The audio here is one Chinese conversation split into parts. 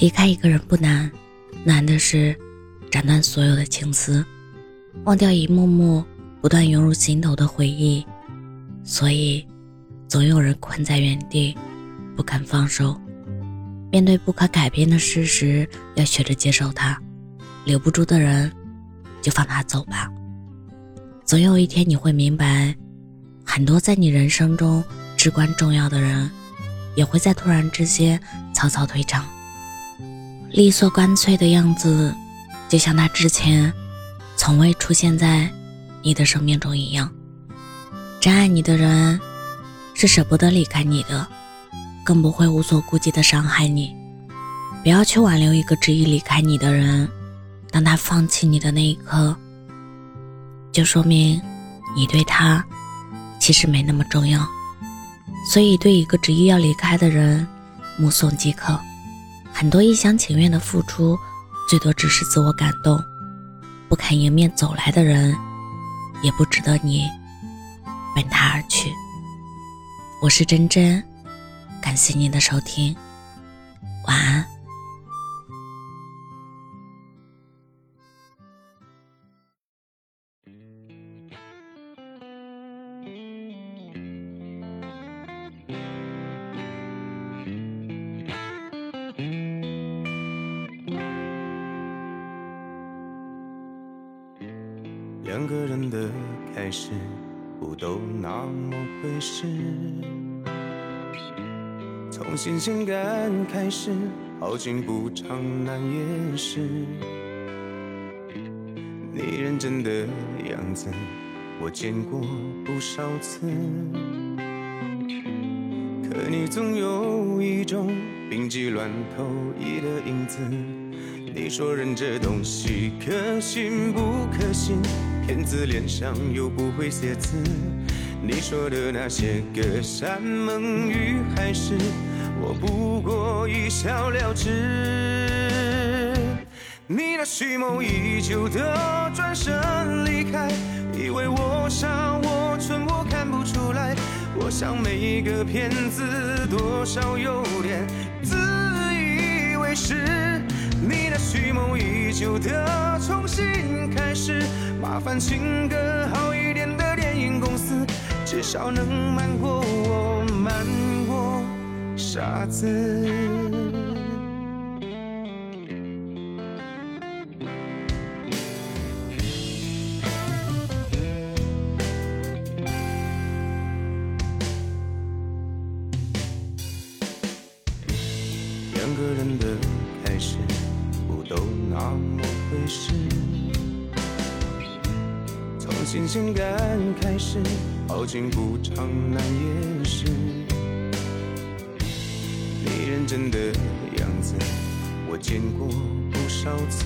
离开一个人不难，难的是斩断所有的情丝，忘掉一幕幕不断涌入心头的回忆。所以，总有人困在原地，不肯放手。面对不可改变的事实，要学着接受它。留不住的人，就放他走吧。总有一天你会明白，很多在你人生中至关重要的人，也会在突然之间草草退场。利索干脆的样子，就像他之前从未出现在你的生命中一样。真爱你的人，是舍不得离开你的，更不会无所顾忌的伤害你。不要去挽留一个执意离开你的人，当他放弃你的那一刻，就说明你对他其实没那么重要。所以，对一个执意要离开的人，目送即可。很多一厢情愿的付出，最多只是自我感动；不肯迎面走来的人，也不值得你奔他而去。我是真真，感谢您的收听，晚安。两个人的开始，不都那么回事？从新鲜感开始，好景不长难掩饰。你认真的样子，我见过不少次。可你总有一种病急乱投医的影子。你说人这东西可信不可信？骗子脸上又不会写字，你说的那些隔山盟与海誓，我不过一笑了之。你那蓄谋已久的转身离开，以为我傻我蠢我看不出来，我想每个骗子多少有点自以为是。你那蓄谋已久的重新开始，麻烦请个好一点的电影公司，至少能瞒过我，瞒过傻子。两个人的开始。都那么回事，从新鲜感开始，好景不长难掩饰。你认真的样子，我见过不少次。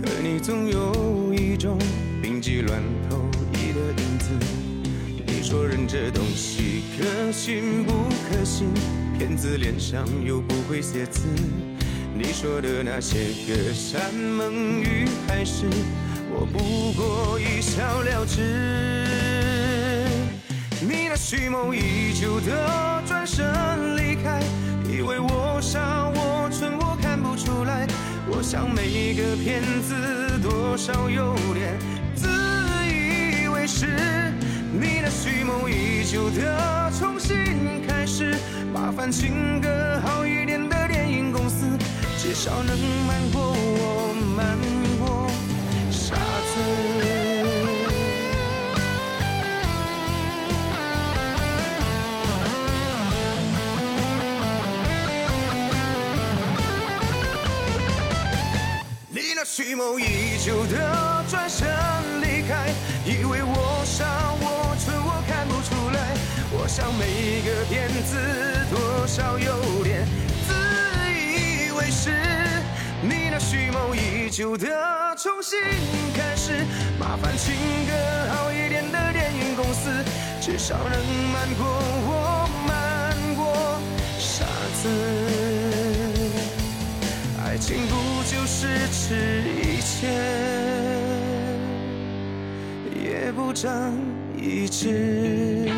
可你总有一种病急乱投。这东西可信不可信？骗子脸上又不会写字，你说的那些隔山盟与海誓，我不过一笑了之。你那蓄谋已久的转身离开，以为我傻我蠢我看不出来，我想每个骗子多少有点谋已久的重新开始。麻烦请个好一点的电影公司，至少能瞒过我，瞒过傻子。你那蓄谋已久的转身离开，想每个骗子。多少有点自以为是，你那蓄谋已久的重新开始，麻烦请个好一点的电影公司，至少能瞒过我，瞒过傻子。爱情不就是吃一堑，也不长一智。